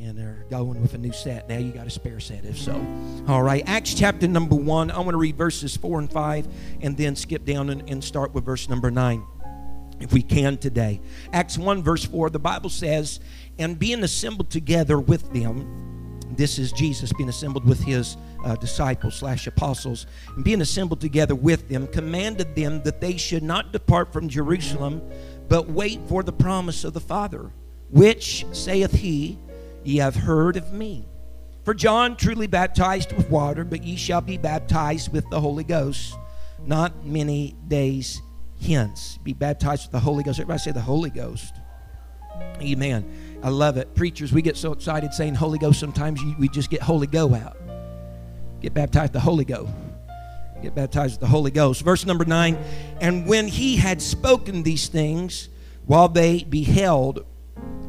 and they're going with a new set. Now you got a spare set if so. All right, Acts chapter number one. I want to read verses four and five and then skip down and, and start with verse number nine if we can today. Acts 1, verse 4, the Bible says, And being assembled together with them, this is Jesus being assembled with his uh, disciples slash apostles, and being assembled together with them, commanded them that they should not depart from Jerusalem, but wait for the promise of the Father, which, saith he, ye have heard of me. For John truly baptized with water, but ye shall be baptized with the Holy Ghost not many days hence. Be baptized with the Holy Ghost. Everybody say the Holy Ghost. Amen. I love it. Preachers, we get so excited saying Holy Ghost, sometimes we just get Holy Go out. Get baptized the Holy Go. Get baptized with the Holy Ghost. Verse number nine. And when he had spoken these things, while they beheld,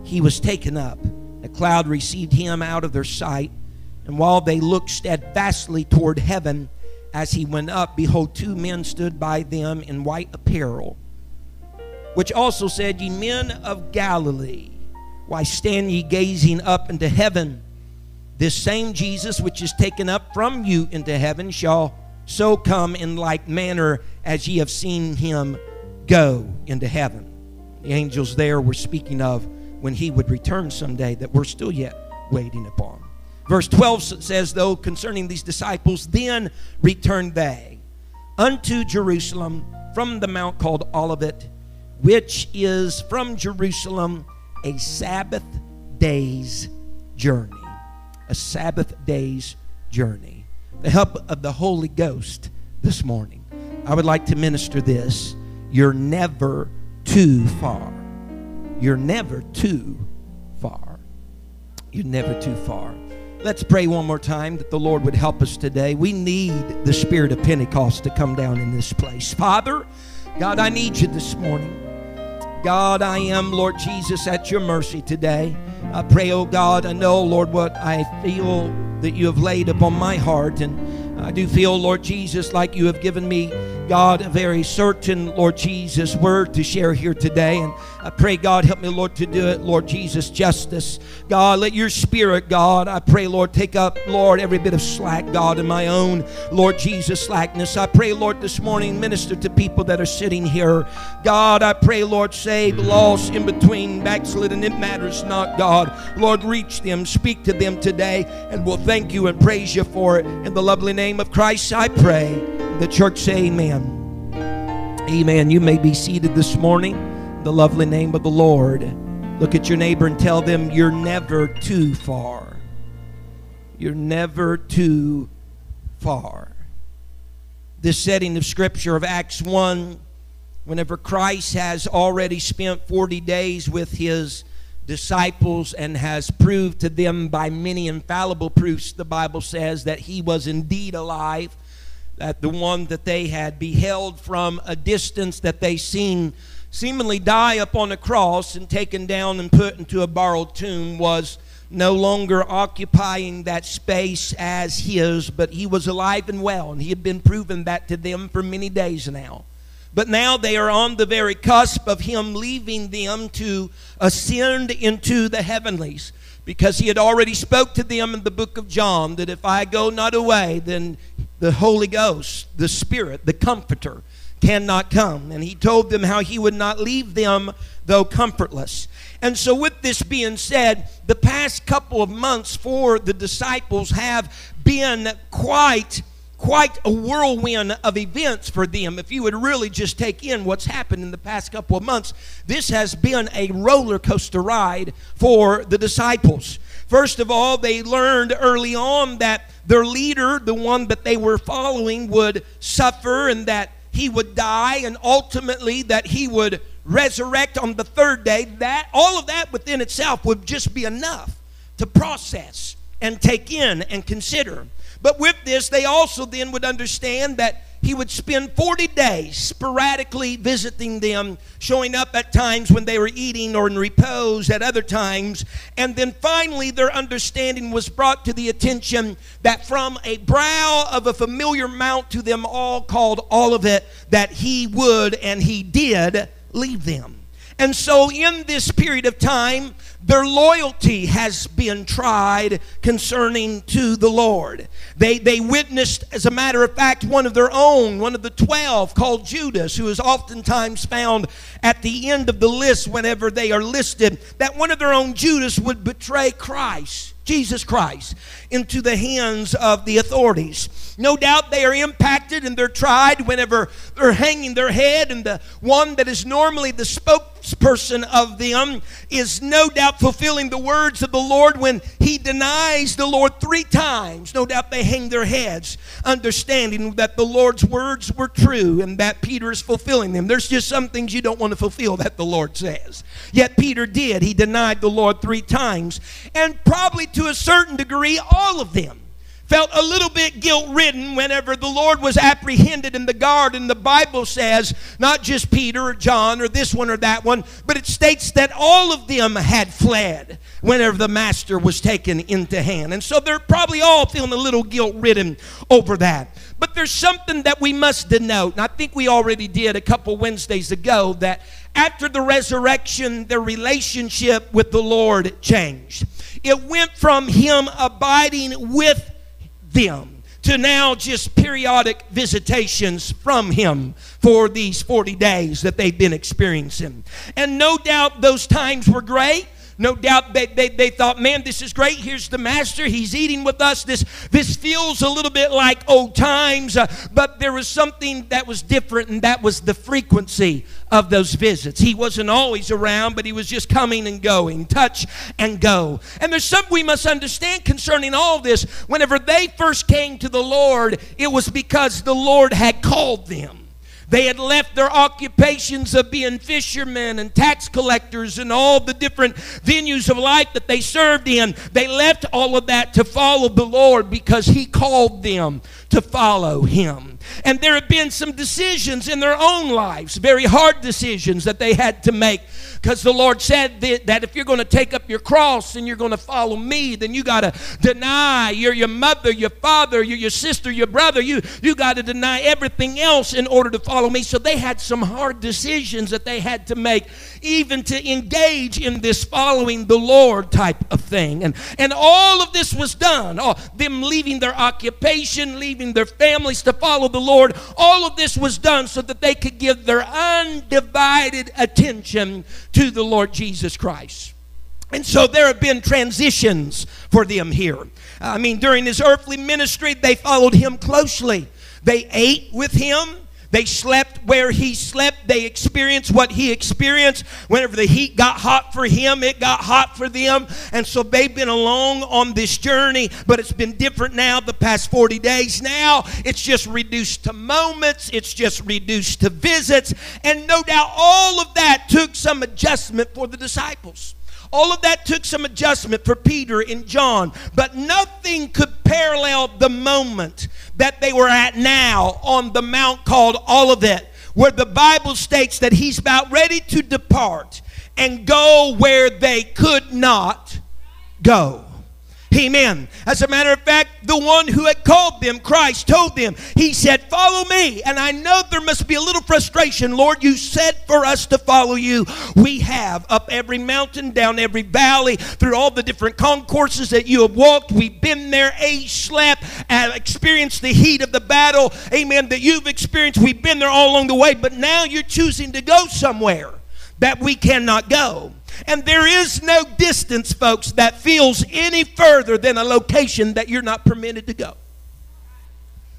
he was taken up. Cloud received him out of their sight. And while they looked steadfastly toward heaven, as he went up, behold, two men stood by them in white apparel, which also said, Ye men of Galilee, why stand ye gazing up into heaven? This same Jesus which is taken up from you into heaven shall so come in like manner as ye have seen him go into heaven. The angels there were speaking of when he would return someday that we're still yet waiting upon. Verse 12 says, though, concerning these disciples, then returned they unto Jerusalem from the mount called Olivet, which is from Jerusalem a Sabbath day's journey. A Sabbath day's journey. The help of the Holy Ghost this morning. I would like to minister this. You're never too far. You're never too far. You're never too far. Let's pray one more time that the Lord would help us today. We need the spirit of Pentecost to come down in this place. Father, God, I need you this morning. God, I am, Lord Jesus, at your mercy today. I pray, oh God, I know, Lord, what I feel that you have laid upon my heart. And I do feel, Lord Jesus, like you have given me God, a very certain, Lord Jesus, word to share here today. And I pray, God, help me, Lord, to do it, Lord Jesus, justice. God, let your spirit, God, I pray, Lord, take up, Lord, every bit of slack, God, in my own, Lord Jesus, slackness. I pray, Lord, this morning, minister to people that are sitting here. God, I pray, Lord, save lost in between, backslidden, it matters not, God. Lord, reach them, speak to them today, and we'll thank you and praise you for it. In the lovely name of Christ, I pray. The church say amen. Amen. You may be seated this morning. The lovely name of the Lord. Look at your neighbor and tell them you're never too far. You're never too far. This setting of Scripture of Acts 1, whenever Christ has already spent 40 days with his disciples and has proved to them by many infallible proofs, the Bible says, that he was indeed alive that the one that they had beheld from a distance that they seen seemingly die upon a cross and taken down and put into a borrowed tomb was no longer occupying that space as his, but he was alive and well, and he had been proven that to them for many days now. But now they are on the very cusp of him leaving them to ascend into the heavenlies because he had already spoke to them in the book of John that if I go not away, then the Holy Ghost, the Spirit, the Comforter, cannot come. And he told them how he would not leave them though comfortless. And so, with this being said, the past couple of months for the disciples have been quite quite a whirlwind of events for them. If you would really just take in what's happened in the past couple of months, this has been a roller coaster ride for the disciples. First of all, they learned early on that their leader, the one that they were following, would suffer and that he would die and ultimately that he would resurrect on the third day. That all of that within itself would just be enough to process and take in and consider. But with this, they also then would understand that he would spend 40 days sporadically visiting them, showing up at times when they were eating or in repose at other times. And then finally, their understanding was brought to the attention that from a brow of a familiar mount to them all called Olivet, that he would and he did leave them. And so, in this period of time, their loyalty has been tried concerning to the Lord. They, they witnessed, as a matter of fact, one of their own, one of the twelve, called Judas, who is oftentimes found at the end of the list whenever they are listed, that one of their own, Judas, would betray Christ. Jesus Christ into the hands of the authorities. No doubt they are impacted and they're tried whenever they're hanging their head, and the one that is normally the spokesperson of them is no doubt fulfilling the words of the Lord when he denies the Lord three times. No doubt they hang their heads, understanding that the Lord's words were true and that Peter is fulfilling them. There's just some things you don't want to fulfill that the Lord says. Yet Peter did. He denied the Lord three times. And probably to a certain degree, all of them felt a little bit guilt ridden whenever the Lord was apprehended in the garden. The Bible says, not just Peter or John or this one or that one, but it states that all of them had fled whenever the master was taken into hand. And so they're probably all feeling a little guilt ridden over that. But there's something that we must denote, and I think we already did a couple Wednesdays ago, that after the resurrection, their relationship with the Lord changed. It went from him abiding with them to now just periodic visitations from him for these 40 days that they've been experiencing. And no doubt those times were great. No doubt they, they, they thought, man, this is great. Here's the master. He's eating with us. This, this feels a little bit like old times. Uh, but there was something that was different, and that was the frequency of those visits. He wasn't always around, but he was just coming and going, touch and go. And there's something we must understand concerning all this. Whenever they first came to the Lord, it was because the Lord had called them. They had left their occupations of being fishermen and tax collectors and all the different venues of life that they served in. They left all of that to follow the Lord because He called them to follow Him. And there have been some decisions in their own lives, very hard decisions that they had to make because the Lord said that if you're going to take up your cross and you're going to follow me, then you got to deny your, your mother, your father, your, your sister, your brother. You, you got to deny everything else in order to follow me. So they had some hard decisions that they had to make, even to engage in this following the Lord type of thing. And, and all of this was done. Oh, them leaving their occupation, leaving their families to follow the Lord. All of this was done so that they could give their undivided attention to the Lord Jesus Christ. And so there have been transitions for them here. I mean, during his earthly ministry, they followed him closely. They ate with him, they slept where he slept. They experienced what he experienced. Whenever the heat got hot for him, it got hot for them. And so they've been along on this journey, but it's been different now the past 40 days. Now it's just reduced to moments, it's just reduced to visits. And no doubt all of that took some adjustment for the disciples. All of that took some adjustment for Peter and John, but nothing could parallel the moment that they were at now on the mount called Olivet, where the Bible states that he's about ready to depart and go where they could not go. Amen. As a matter of fact, the one who had called them, Christ, told them, He said, Follow me. And I know there must be a little frustration. Lord, you said for us to follow you. We have up every mountain, down every valley, through all the different concourses that you have walked. We've been there, ate, slept, and uh, experienced the heat of the battle. Amen. That you've experienced. We've been there all along the way. But now you're choosing to go somewhere that we cannot go. And there is no distance, folks, that feels any further than a location that you're not permitted to go.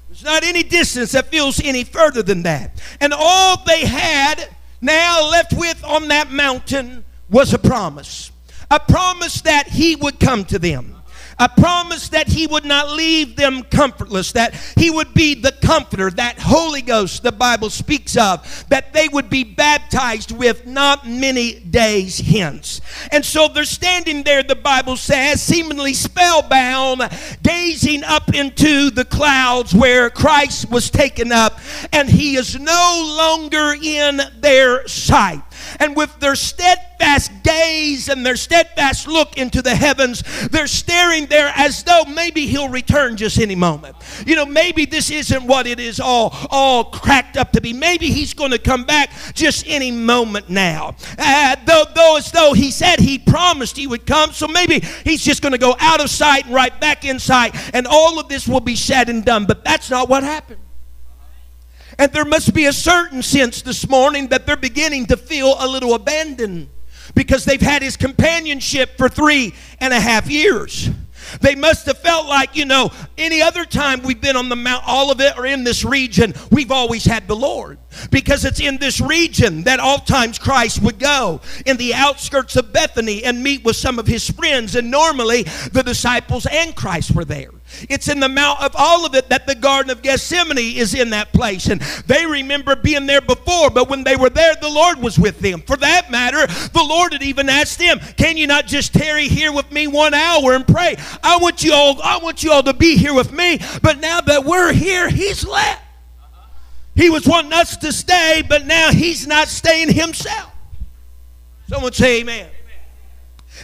There's not any distance that feels any further than that. And all they had now left with on that mountain was a promise. A promise that he would come to them a promise that he would not leave them comfortless, that he would be the comforter, that Holy Ghost the Bible speaks of, that they would be baptized with not many days hence. And so they're standing there, the Bible says, seemingly spellbound, gazing up into the clouds where Christ was taken up, and he is no longer in their sight and with their steadfast gaze and their steadfast look into the heavens, they're staring there as though maybe he'll return just any moment. You know, maybe this isn't what it is all, all cracked up to be. Maybe he's going to come back just any moment now. Uh, though, though, as though he said he promised he would come, so maybe he's just going to go out of sight and right back in sight, and all of this will be said and done. But that's not what happened. And there must be a certain sense this morning that they're beginning to feel a little abandoned because they've had his companionship for three and a half years. They must have felt like, you know, any other time we've been on the Mount Olivet or in this region, we've always had the Lord. Because it's in this region that oftentimes Christ would go, in the outskirts of Bethany, and meet with some of his friends. And normally the disciples and Christ were there. It's in the Mount of Olivet that the Garden of Gethsemane is in that place. And they remember being there before, but when they were there, the Lord was with them. For that matter, the Lord had even asked them, Can you not just tarry here with me one hour and pray? I want you all, I want you all to be here with me. But now that we're here, He's left. He was wanting us to stay, but now He's not staying Himself. Someone say amen.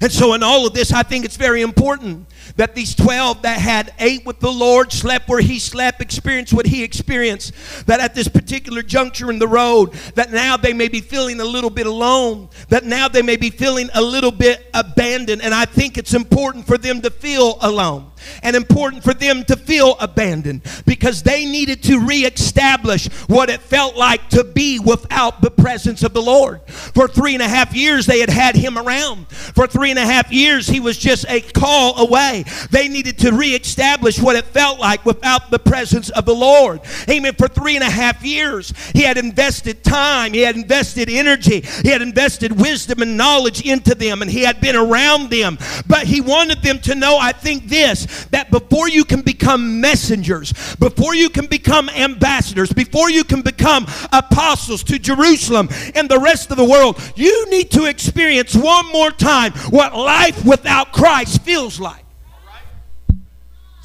And so, in all of this, I think it's very important that these 12 that had ate with the Lord, slept where he slept, experienced what he experienced, that at this particular juncture in the road, that now they may be feeling a little bit alone, that now they may be feeling a little bit abandoned. And I think it's important for them to feel alone and important for them to feel abandoned because they needed to reestablish what it felt like to be without the presence of the Lord. For three and a half years, they had had him around. For three and a half years, he was just a call away. They needed to reestablish what it felt like without the presence of the Lord. Amen. For three and a half years, he had invested time, he had invested energy, he had invested wisdom and knowledge into them, and he had been around them. But he wanted them to know, I think, this that before you can become messengers, before you can become ambassadors, before you can become apostles to Jerusalem and the rest of the world, you need to experience one more time what life without Christ feels like.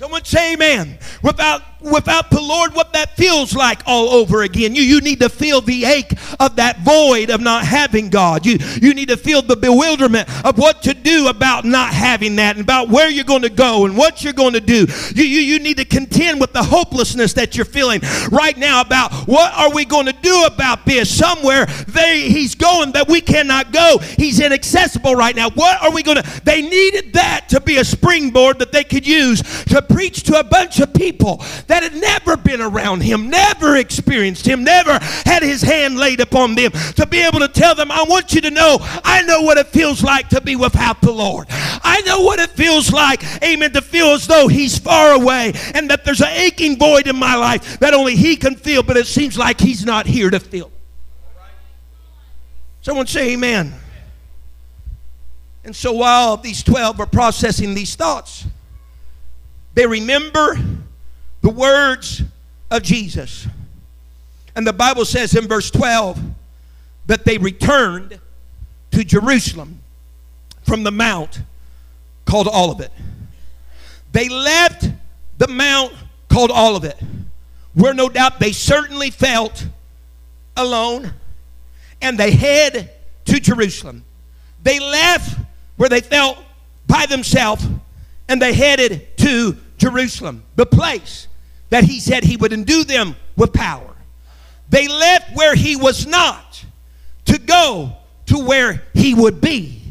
Someone say amen. Without without the Lord, what that feels like all over again. You, you need to feel the ache of that void of not having God. You, you need to feel the bewilderment of what to do about not having that and about where you're going to go and what you're going to do. You, you, you need to contend with the hopelessness that you're feeling right now about what are we going to do about this? Somewhere they, he's going that we cannot go. He's inaccessible right now. What are we going to? They needed to be a springboard that they could use to preach to a bunch of people that had never been around him, never experienced him, never had his hand laid upon them, to be able to tell them, I want you to know, I know what it feels like to be without the Lord. I know what it feels like, amen, to feel as though he's far away and that there's an aching void in my life that only he can fill, but it seems like he's not here to fill. Someone say amen. And so while these 12 are processing these thoughts, they remember the words of Jesus. And the Bible says in verse 12 that they returned to Jerusalem from the mount called Olivet. They left the mount called Olivet, where no doubt they certainly felt alone, and they head to Jerusalem. They left where they felt by themselves, and they headed to Jerusalem, the place that he said he would endue them with power. They left where he was not to go to where he would be.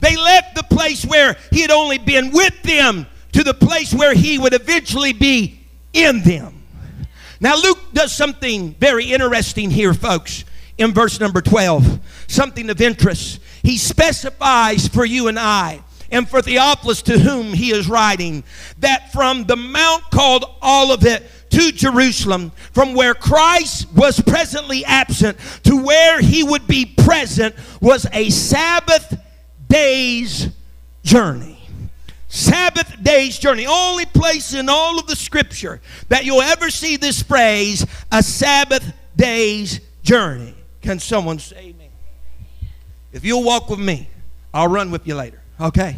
They left the place where he had only been with them to the place where he would eventually be in them. Now, Luke does something very interesting here, folks, in verse number 12. Something of interest. He specifies for you and I and for Theophilus to whom he is writing, that from the mount called Olivet to Jerusalem, from where Christ was presently absent to where he would be present, was a Sabbath day's journey. Sabbath day's journey. Only place in all of the scripture that you'll ever see this phrase, a Sabbath day's journey. Can someone say? If you'll walk with me, I'll run with you later. Okay?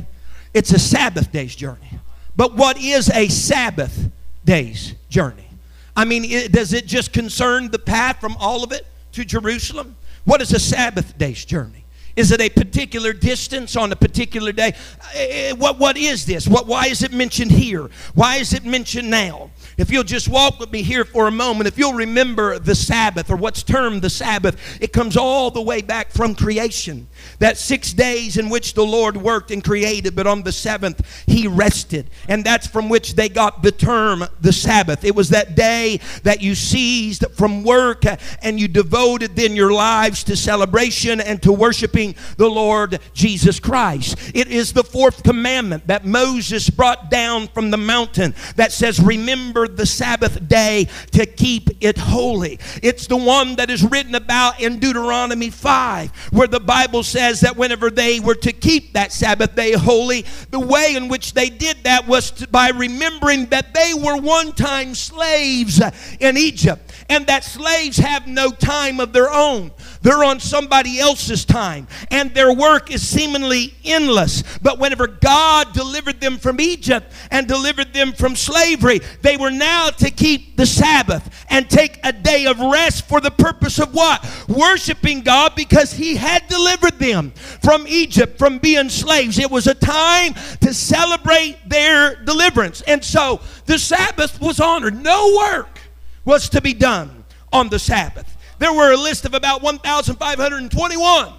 It's a Sabbath day's journey. But what is a Sabbath day's journey? I mean, it, does it just concern the path from Olivet to Jerusalem? What is a Sabbath day's journey? Is it a particular distance on a particular day? Uh, what, what is this? What, why is it mentioned here? Why is it mentioned now? If you'll just walk with me here for a moment, if you'll remember the Sabbath or what's termed the Sabbath, it comes all the way back from creation. That six days in which the Lord worked and created, but on the seventh he rested. And that's from which they got the term the Sabbath. It was that day that you seized from work and you devoted then your lives to celebration and to worshiping the Lord Jesus Christ. It is the fourth commandment that Moses brought down from the mountain that says, Remember the Sabbath day to keep it holy. It's the one that is written about in Deuteronomy 5, where the Bible says that whenever they were to keep that Sabbath day holy, the way in which they did that was to, by remembering that they were one time slaves in Egypt and that slaves have no time of their own. They're on somebody else's time, and their work is seemingly endless. But whenever God delivered them from Egypt and delivered them from slavery, they were now to keep the Sabbath and take a day of rest for the purpose of what? Worshiping God because He had delivered them from Egypt, from being slaves. It was a time to celebrate their deliverance. And so the Sabbath was honored. No work was to be done on the Sabbath. There were a list of about 1,521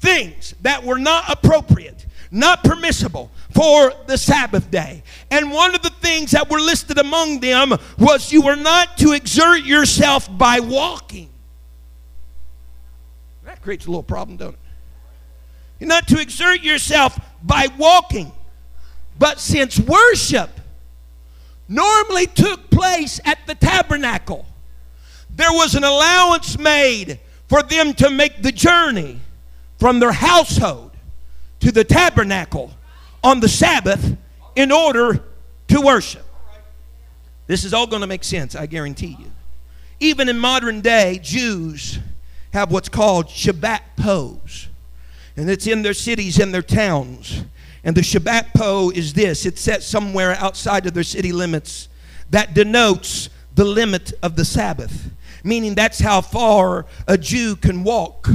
things that were not appropriate, not permissible for the Sabbath day. And one of the things that were listed among them was you were not to exert yourself by walking. That creates a little problem, don't it? You're not to exert yourself by walking. But since worship normally took place at the tabernacle, there was an allowance made for them to make the journey from their household to the tabernacle on the Sabbath in order to worship. This is all going to make sense, I guarantee you. Even in modern day, Jews have what's called Shabbat poles, and it's in their cities and their towns. And the Shabbat pole is this it's set somewhere outside of their city limits that denotes the limit of the Sabbath, meaning that's how far a Jew can walk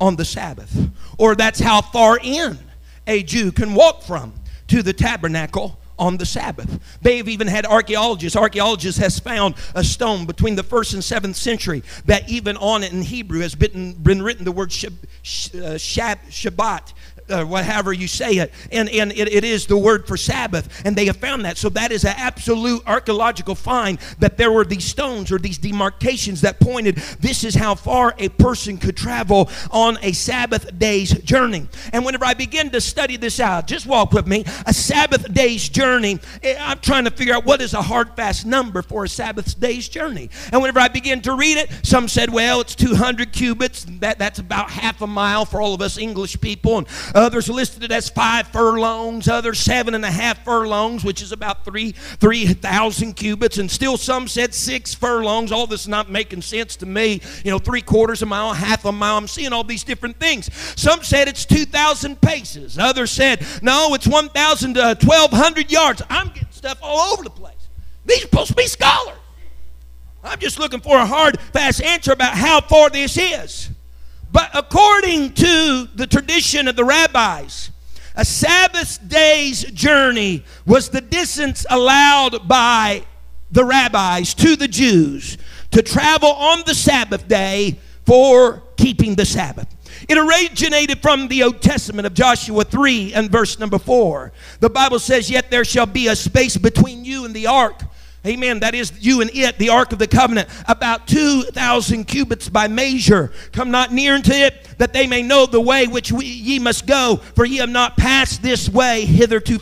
on the Sabbath, or that's how far in a Jew can walk from to the tabernacle on the Sabbath. They've even had archaeologists. Archaeologists has found a stone between the first and seventh century that even on it in Hebrew has been, been written the word shab, uh, shab, Shabbat uh, whatever you say it, and, and it, it is the word for Sabbath, and they have found that. So that is an absolute archaeological find that there were these stones or these demarcations that pointed this is how far a person could travel on a Sabbath day's journey. And whenever I begin to study this out, just walk with me, a Sabbath day's journey, eh, I'm trying to figure out what is a hard, fast number for a Sabbath day's journey. And whenever I begin to read it, some said, well, it's 200 cubits. That, that's about half a mile for all of us English people. And Others listed it as five furlongs, others seven and a half furlongs, which is about three three thousand cubits, and still some said six furlongs. All this is not making sense to me. You know, three quarters of a mile, half a mile. I'm seeing all these different things. Some said it's two thousand paces. Others said no, it's one thousand to twelve hundred yards. I'm getting stuff all over the place. These are supposed to be scholars. I'm just looking for a hard, fast answer about how far this is. But according to the tradition of the rabbis, a Sabbath day's journey was the distance allowed by the rabbis to the Jews to travel on the Sabbath day for keeping the Sabbath. It originated from the Old Testament of Joshua 3 and verse number 4. The Bible says, Yet there shall be a space between you and the ark Amen. That is you and it, the Ark of the Covenant, about 2,000 cubits by measure. Come not near unto it, that they may know the way which we, ye must go, for ye have not passed this way hitherto.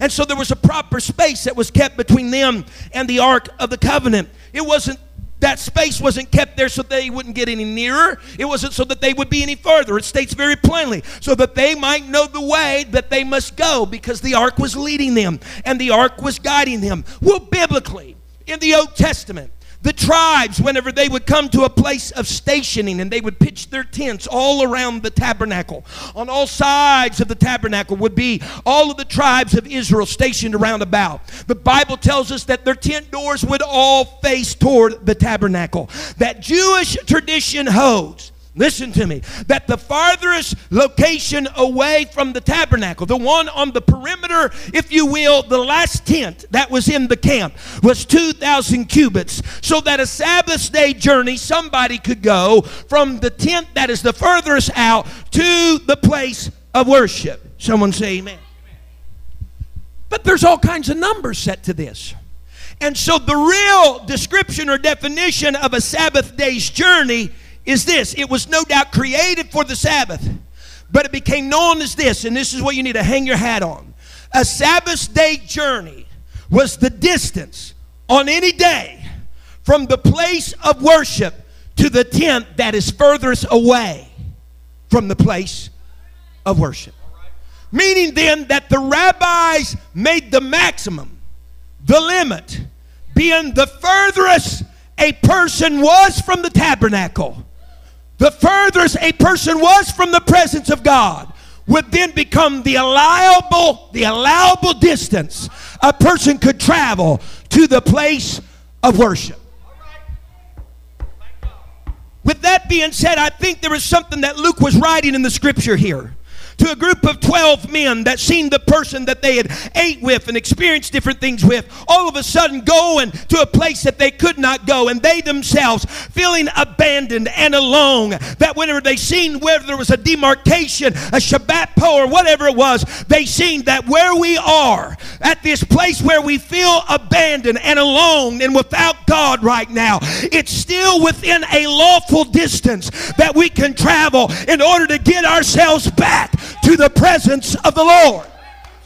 And so there was a proper space that was kept between them and the Ark of the Covenant. It wasn't That space wasn't kept there so they wouldn't get any nearer. It wasn't so that they would be any further. It states very plainly so that they might know the way that they must go because the ark was leading them and the ark was guiding them. Well, biblically, in the Old Testament, the tribes, whenever they would come to a place of stationing and they would pitch their tents all around the tabernacle, on all sides of the tabernacle would be all of the tribes of Israel stationed around about. The Bible tells us that their tent doors would all face toward the tabernacle. That Jewish tradition holds Listen to me. That the farthest location away from the tabernacle, the one on the perimeter, if you will, the last tent that was in the camp, was 2,000 cubits. So that a Sabbath day journey, somebody could go from the tent that is the furthest out to the place of worship. Someone say amen. But there's all kinds of numbers set to this. And so the real description or definition of a Sabbath day's journey is this it was no doubt created for the Sabbath, but it became known as this, and this is what you need to hang your hat on. A Sabbath day journey was the distance on any day from the place of worship to the tent that is furthest away from the place of worship. Meaning then that the rabbis made the maximum, the limit, being the furthest a person was from the tabernacle the furthest a person was from the presence of God would then become the allowable, the allowable distance a person could travel to the place of worship. With that being said, I think there is something that Luke was writing in the scripture here to a group of 12 men that seen the person that they had ate with and experienced different things with all of a sudden going to a place that they could not go and they themselves feeling abandoned and alone that whenever they seen whether there was a demarcation a Shabbat pole or whatever it was they seen that where we are at this place where we feel abandoned and alone and without God right now it's still within a lawful distance that we can travel in order to get ourselves back to the presence of the Lord.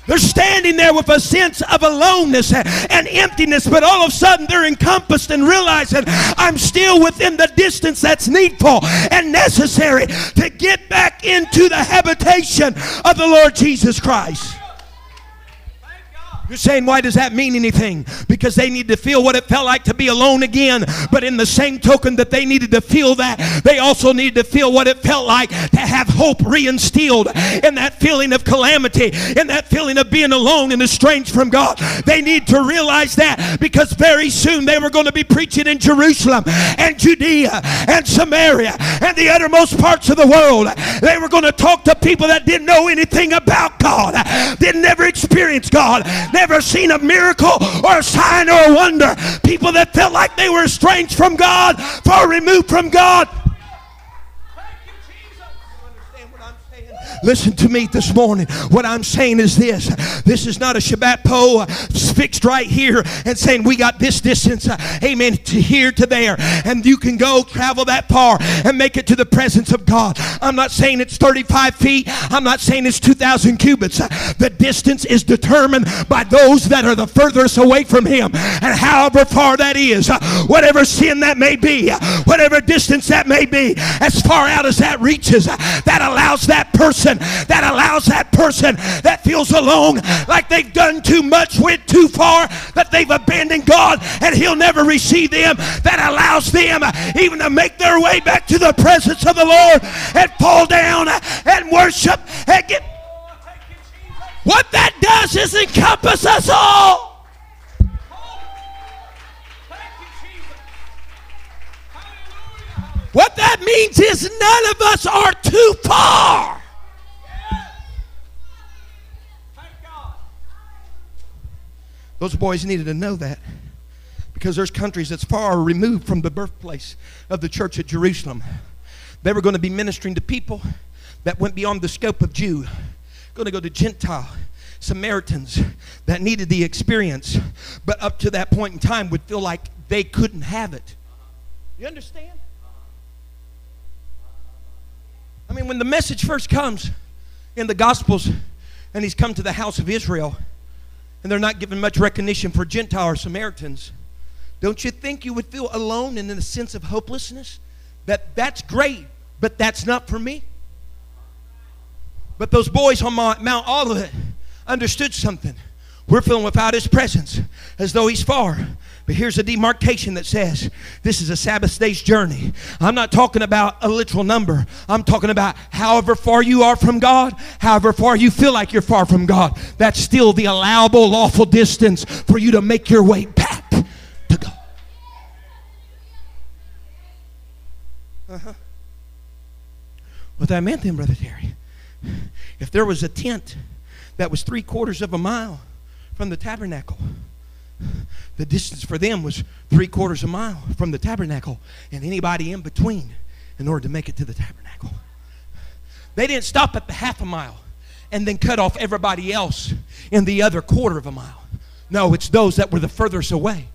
They're standing there with a sense of aloneness and emptiness, but all of a sudden they're encompassed and realizing I'm still within the distance that's needful and necessary to get back into the habitation of the Lord Jesus Christ. You're saying, why does that mean anything? Because they need to feel what it felt like to be alone again. But in the same token that they needed to feel that, they also needed to feel what it felt like to have hope reinstilled in that feeling of calamity, in that feeling of being alone and estranged from God. They need to realize that because very soon they were going to be preaching in Jerusalem and Judea and Samaria and the uttermost parts of the world. They were going to talk to people that didn't know anything about God, didn't never experience God never seen a miracle or a sign or a wonder. People that felt like they were estranged from God, far removed from God. Listen to me this morning. What I'm saying is this this is not a Shabbat pole fixed right here and saying we got this distance, uh, amen, to here to there, and you can go travel that far and make it to the presence of God. I'm not saying it's 35 feet, I'm not saying it's 2,000 cubits. The distance is determined by those that are the furthest away from Him, and however far that is, uh, whatever sin that may be, uh, whatever distance that may be, as far out as that reaches, that allows that person person that allows that person that feels alone, like they've done too much, went too far, that they've abandoned God and He'll never receive them, that allows them even to make their way back to the presence of the Lord and fall down and worship and get. What that does is encompass us all. What that means is none of us are too far. Those boys needed to know that because there's countries that's far removed from the birthplace of the church at Jerusalem. They were going to be ministering to people that went beyond the scope of Jew, going to go to Gentile. Samaritans that needed the experience, but up to that point in time would feel like they couldn't have it. You understand? I mean, when the message first comes in the Gospels and he's come to the house of Israel, and they're not given much recognition for Gentile or Samaritans. don't you think you would feel alone and in a sense of hopelessness? That that's great, but that's not for me. But those boys on Mount Olivet understood something. We're feeling without his presence as though he's far. But here's a demarcation that says this is a Sabbath day's journey. I'm not talking about a literal number. I'm talking about however far you are from God, however far you feel like you're far from God. That's still the allowable, lawful distance for you to make your way back to God. Uh-huh. What that meant then, Brother Terry, if there was a tent that was three quarters of a mile from the tabernacle, the distance for them was three quarters of a mile from the tabernacle and anybody in between in order to make it to the tabernacle. They didn't stop at the half a mile and then cut off everybody else in the other quarter of a mile. No, it's those that were the furthest away.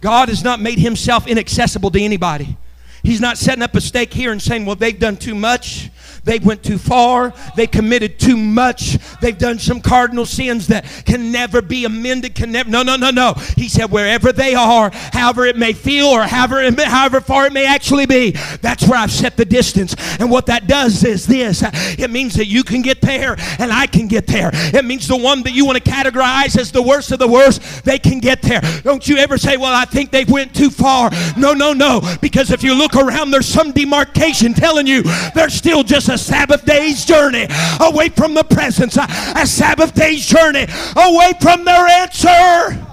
God has not made himself inaccessible to anybody. He's not setting up a stake here and saying, well, they've done too much. They went too far. They committed too much. They've done some cardinal sins that can never be amended. Can never. No, no, no, no. He said, wherever they are, however it may feel or however, may, however far it may actually be, that's where I've set the distance. And what that does is this it means that you can get there and I can get there. It means the one that you want to categorize as the worst of the worst, they can get there. Don't you ever say, well, I think they went too far. No, no, no. Because if you look around, there's some demarcation telling you they're still just a Sabbath day's journey away from the presence, a, Sabbath day's journey away from their answer.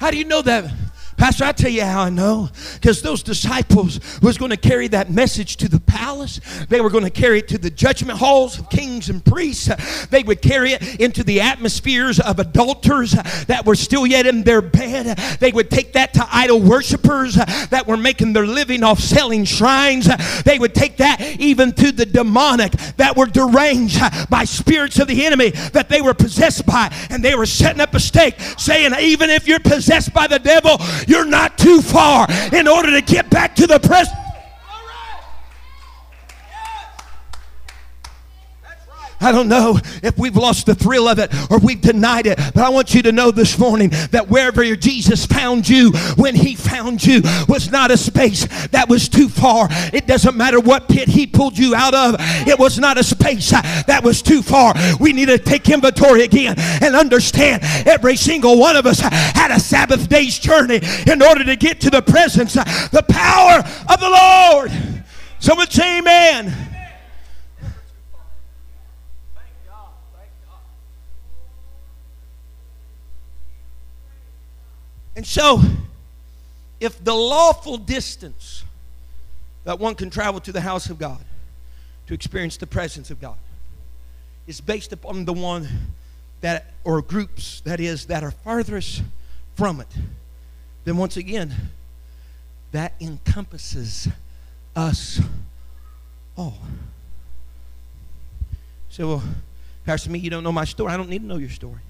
How do you know that? Pastor, I tell you how I know. Because those disciples was going to carry that message to the palace. They were going to carry it to the judgment halls of kings and priests. They would carry it into the atmospheres of adulterers that were still yet in their bed. They would take that to idol worshippers that were making their living off selling shrines. They would take that even to the demonic that were deranged by spirits of the enemy that they were possessed by. And they were setting up a stake saying, even if you're possessed by the devil, you're not too far in order to get back to the present. I don't know if we've lost the thrill of it or we've denied it, but I want you to know this morning that wherever Jesus found you, when he found you, was not a space that was too far. It doesn't matter what pit he pulled you out of, it was not a space that was too far. We need to take inventory again and understand every single one of us had a Sabbath day's journey in order to get to the presence, the power of the Lord. Someone say amen. And so, if the lawful distance that one can travel to the house of God to experience the presence of God is based upon the one that, or groups, that is, that are farthest from it, then once again, that encompasses us all. So, well, Pastor, me, you don't know my story. I don't need to know your story.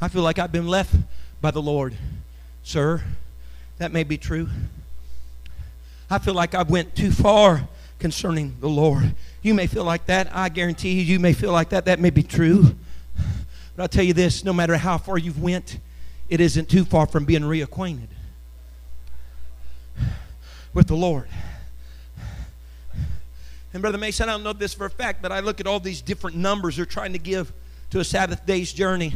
I feel like I've been left by the Lord. Sir, that may be true. I feel like I went too far concerning the Lord. You may feel like that. I guarantee you, you may feel like that. That may be true. But I'll tell you this no matter how far you've went, it isn't too far from being reacquainted with the Lord. And Brother Mason, I don't know this for a fact, but I look at all these different numbers they're trying to give to a Sabbath day's journey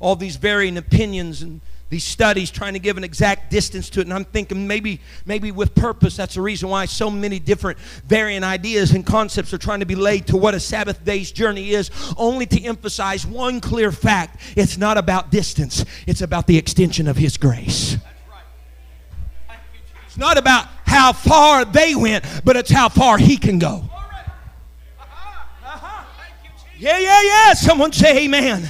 all these varying opinions and these studies trying to give an exact distance to it. And i'm thinking maybe maybe with purpose that's the reason why so many different varying ideas and concepts are trying to be laid to what a sabbath day's journey is only to emphasize one clear fact. It's not about distance. It's about the extension of his grace. It's not about how far they went but it's how far he can go. Yeah yeah yeah. Someone say amen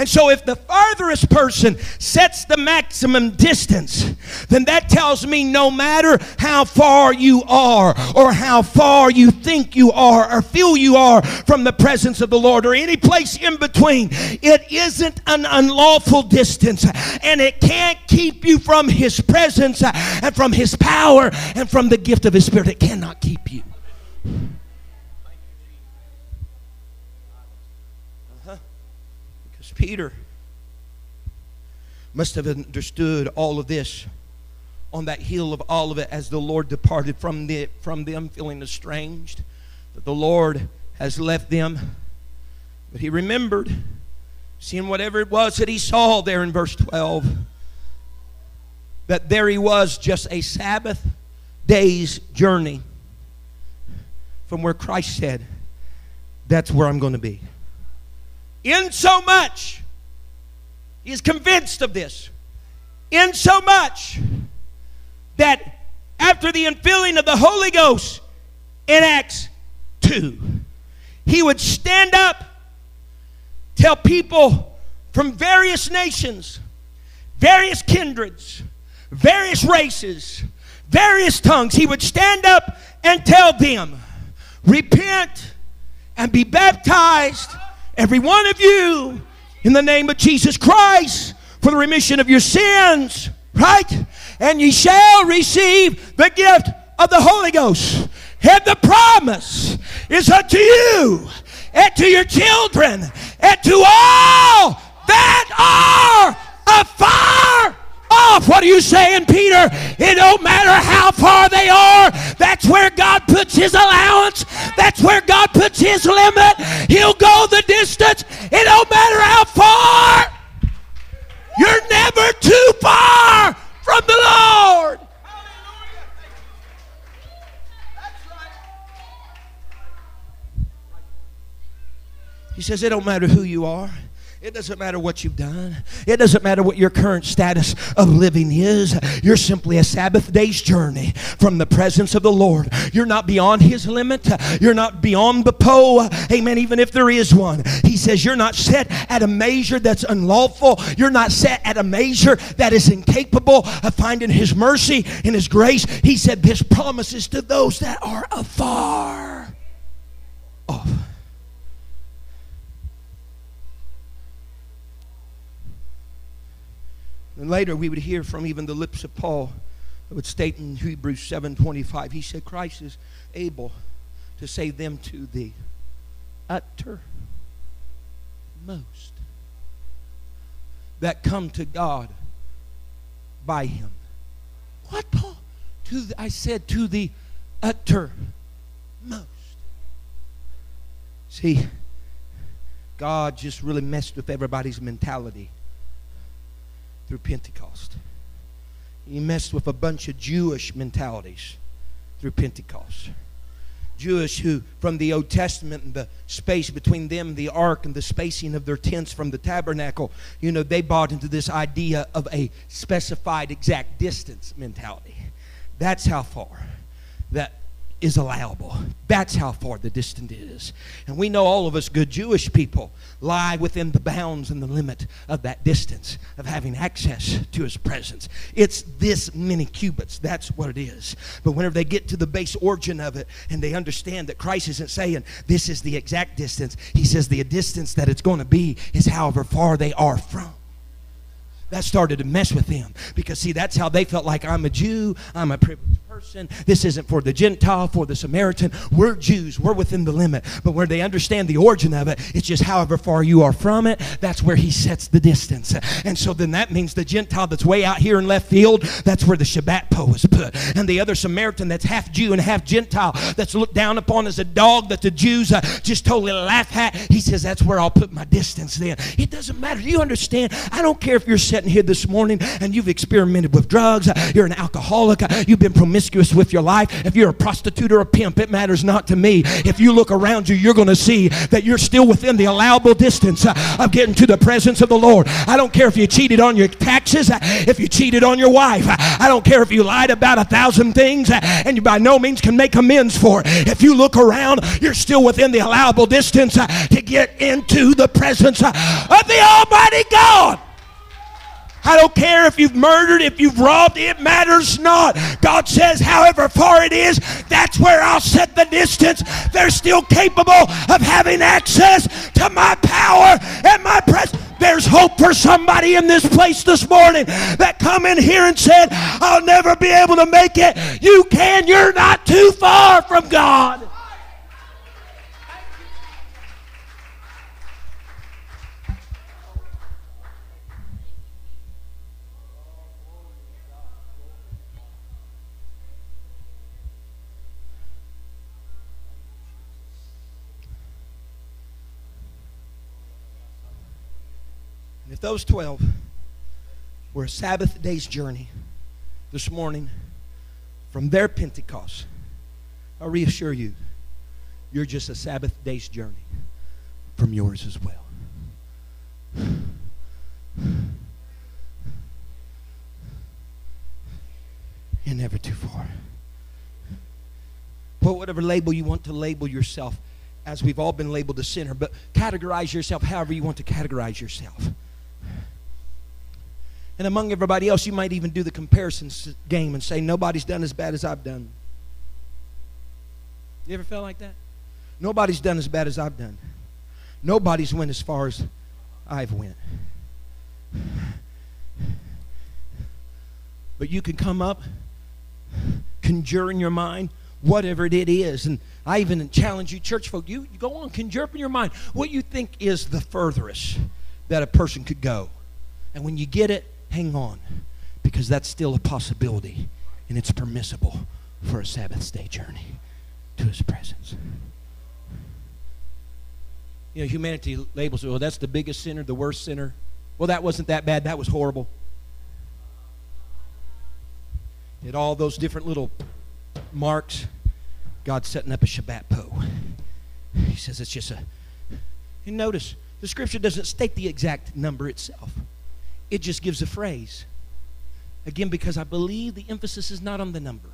and so, if the farthest person sets the maximum distance, then that tells me no matter how far you are, or how far you think you are, or feel you are from the presence of the Lord, or any place in between, it isn't an unlawful distance, and it can't keep you from His presence, and from His power, and from the gift of His Spirit. It cannot keep you. Peter must have understood all of this on that hill of Olivet as the Lord departed from, the, from them, feeling estranged, that the Lord has left them. But he remembered, seeing whatever it was that he saw there in verse 12, that there he was just a Sabbath day's journey from where Christ said, That's where I'm going to be. In so much, he is convinced of this. In so much that after the infilling of the Holy Ghost in Acts 2, he would stand up, tell people from various nations, various kindreds, various races, various tongues, he would stand up and tell them, Repent and be baptized, every one of you, in the name of Jesus Christ, for the remission of your sins, right? And ye shall receive the gift of the Holy Ghost. And the promise is unto you and to your children and to all that are afar off. What are you saying, Peter? It don't matter how far they are. That's where God puts his allowance. That's where God puts his limit. He'll go the distance. It don't matter how far. You're never too far from the Lord. He says, It don't matter who you are. It doesn't matter what you've done. It doesn't matter what your current status of living is. You're simply a Sabbath day's journey from the presence of the Lord. You're not beyond His limit. You're not beyond the pole. Amen. Even if there is one. He says you're not set at a measure that's unlawful. You're not set at a measure that is incapable of finding His mercy and His grace. He said this promises to those that are afar off. And later we would hear from even the lips of Paul that would state in Hebrews 7:25, he said, Christ is able to save them to the uttermost that come to God by him. What, Paul? To the, I said to the uttermost. See, God just really messed with everybody's mentality through Pentecost. He messed with a bunch of Jewish mentalities through Pentecost. Jewish who, from the Old Testament and the space between them, the ark, and the spacing of their tents from the tabernacle, you know, they bought into this idea of a specified exact distance mentality. That's how far that is allowable. That's how far the distance is. And we know all of us good Jewish people lie within the bounds and the limit of that distance of having access to his presence. It's this many cubits. That's what it is. But whenever they get to the base origin of it and they understand that Christ isn't saying this is the exact distance, he says the distance that it's going to be is however far they are from that started to mess with them because see that's how they felt like i'm a jew i'm a privileged person. This isn't for the gentile for the samaritan. We're jews. We're within the limit. But where they understand the origin of it it's just however far you are from it that's where he sets the distance. And so then that means the gentile that's way out here in left field that's where the shabbat pole is put. And the other samaritan that's half jew and half gentile that's looked down upon as a dog that the jews uh, just totally laugh at he says that's where i'll put my distance then. It doesn't matter. You understand? I don't care if you're sitting here this morning and you've experimented with drugs, you're an alcoholic, you've been promiscuous with your life, if you're a prostitute or a pimp, it matters not to me. If you look around you, you're going to see that you're still within the allowable distance uh, of getting to the presence of the Lord. I don't care if you cheated on your taxes, uh, if you cheated on your wife. Uh, I don't care if you lied about a thousand things and you by no means can make amends for it. If you look around, you're still within the allowable distance to get into the presence of the Almighty God. I don't care if you've murdered, if you've robbed, it matters not. God says, however far it is, that's where I'll set the distance. They're still capable of having access to my power and my presence. There's hope for somebody in this place this morning that come in here and said, I'll never be able to make it. You can. You're not too far from God. Those 12 were a Sabbath day's journey this morning from their Pentecost, I reassure you, you're just a Sabbath day's journey from yours as well. You're never too far. Put whatever label you want to label yourself, as we've all been labeled a sinner, but categorize yourself however you want to categorize yourself. And among everybody else, you might even do the comparison game and say, Nobody's done as bad as I've done. You ever felt like that? Nobody's done as bad as I've done. Nobody's went as far as I've went. But you can come up, conjure in your mind whatever it is. And I even challenge you, church folk, you, you go on, conjure up in your mind what you think is the furthest that a person could go. And when you get it, hang on, because that's still a possibility, and it's permissible for a Sabbath day journey to His presence. You know, humanity labels it, well, that's the biggest sinner, the worst sinner. Well, that wasn't that bad, that was horrible. At all those different little marks, God's setting up a Shabbat po. He says it's just a. And notice, the scripture doesn't state the exact number itself, it just gives a phrase. Again, because I believe the emphasis is not on the number,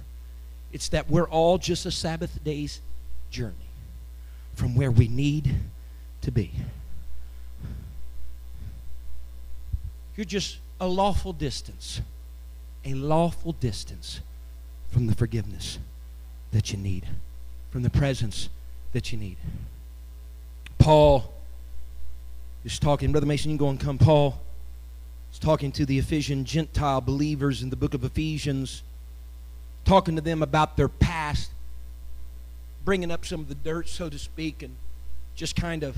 it's that we're all just a Sabbath day's journey from where we need to be. You're just a lawful distance, a lawful distance from the forgiveness that you need, from the presence that you need. Paul is talking, Brother Mason, you can go and come. Paul talking to the Ephesian Gentile believers in the book of Ephesians, talking to them about their past, bringing up some of the dirt, so to speak, and just kind of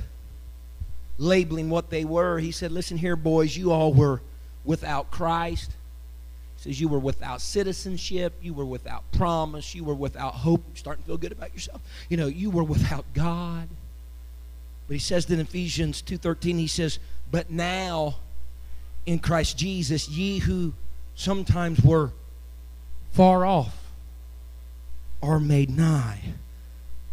labeling what they were. He said, Listen here, boys, you all were without Christ. He says, You were without citizenship. You were without promise. You were without hope. You're starting to feel good about yourself. You know, you were without God. But he says in Ephesians 2.13, he says, But now in Christ Jesus, ye who sometimes were far off are made nigh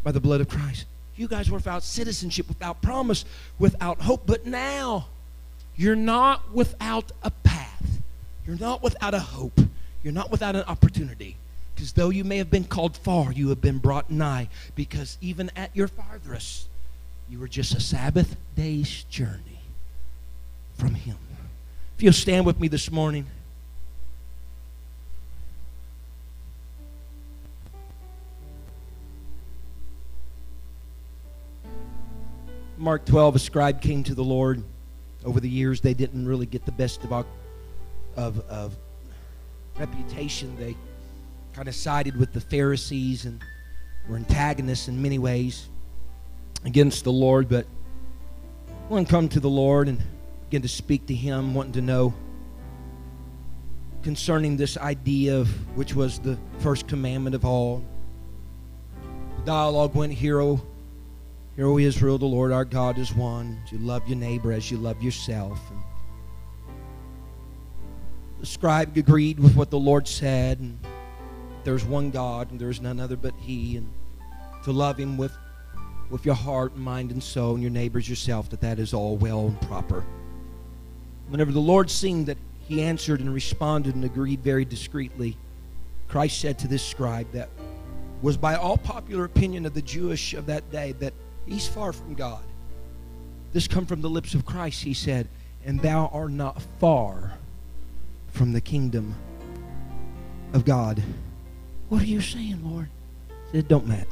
by the blood of Christ. You guys were without citizenship, without promise, without hope. But now, you're not without a path. You're not without a hope. You're not without an opportunity. Because though you may have been called far, you have been brought nigh. Because even at your farthest, you were just a Sabbath day's journey from Him. If you'll stand with me this morning. Mark 12, a scribe came to the Lord. Over the years, they didn't really get the best of, of, of reputation. They kind of sided with the Pharisees and were antagonists in many ways against the Lord. But one come to the Lord and begin to speak to him, wanting to know concerning this idea of which was the first commandment of all. The dialogue went, Hero Hear, O Israel, the Lord our God is one. You love your neighbor as you love yourself. And the scribe agreed with what the Lord said. And there's one God, and there's none other but He. And to love Him with, with your heart, mind, and soul, and your neighbors yourself, that that is all well and proper. Whenever the Lord seen that he answered and responded and agreed very discreetly, Christ said to this scribe that was by all popular opinion of the Jewish of that day that He's far from God. This come from the lips of Christ, he said, and thou art not far from the kingdom of God. What are you saying, Lord? It don't matter.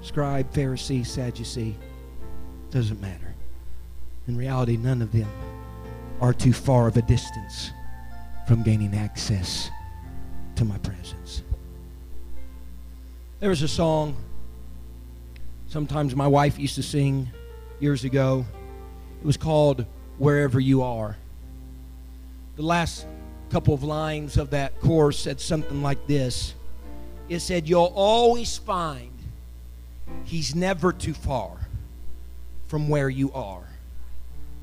Scribe, Pharisee, Sadducee, doesn't matter. In reality, none of them are too far of a distance from gaining access to my presence. There was a song sometimes my wife used to sing years ago. It was called Wherever You Are. The last couple of lines of that chorus said something like this It said, You'll always find He's never too far from where you are.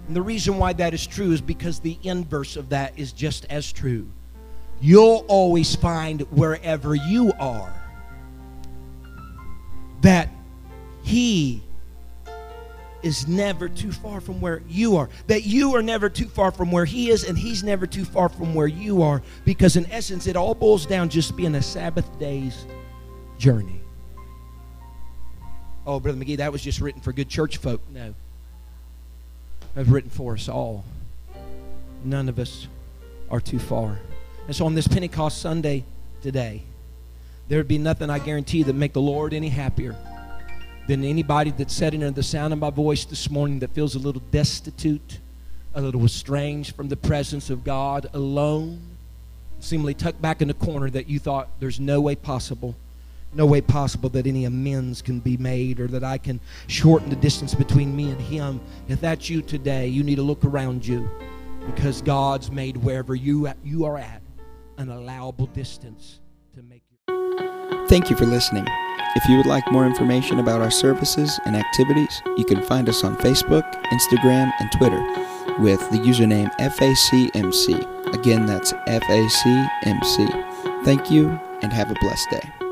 And the reason why that is true is because the inverse of that is just as true. You'll always find wherever you are that He is never too far from where you are. That you are never too far from where He is, and He's never too far from where you are. Because in essence, it all boils down just being a Sabbath day's journey. Oh, Brother McGee, that was just written for good church folk. No. Was written for us all. None of us are too far. And so on this Pentecost Sunday today, there would be nothing I guarantee that make the Lord any happier than anybody that's sitting under the sound of my voice this morning that feels a little destitute, a little estranged from the presence of God, alone, seemingly tucked back in the corner that you thought there's no way possible, no way possible that any amends can be made or that I can shorten the distance between me and Him. If that's you today, you need to look around you because God's made wherever you, you are at an allowable distance to make you. Thank you for listening. If you would like more information about our services and activities, you can find us on Facebook, Instagram, and Twitter with the username FACMC. Again, that's FACMC. Thank you and have a blessed day.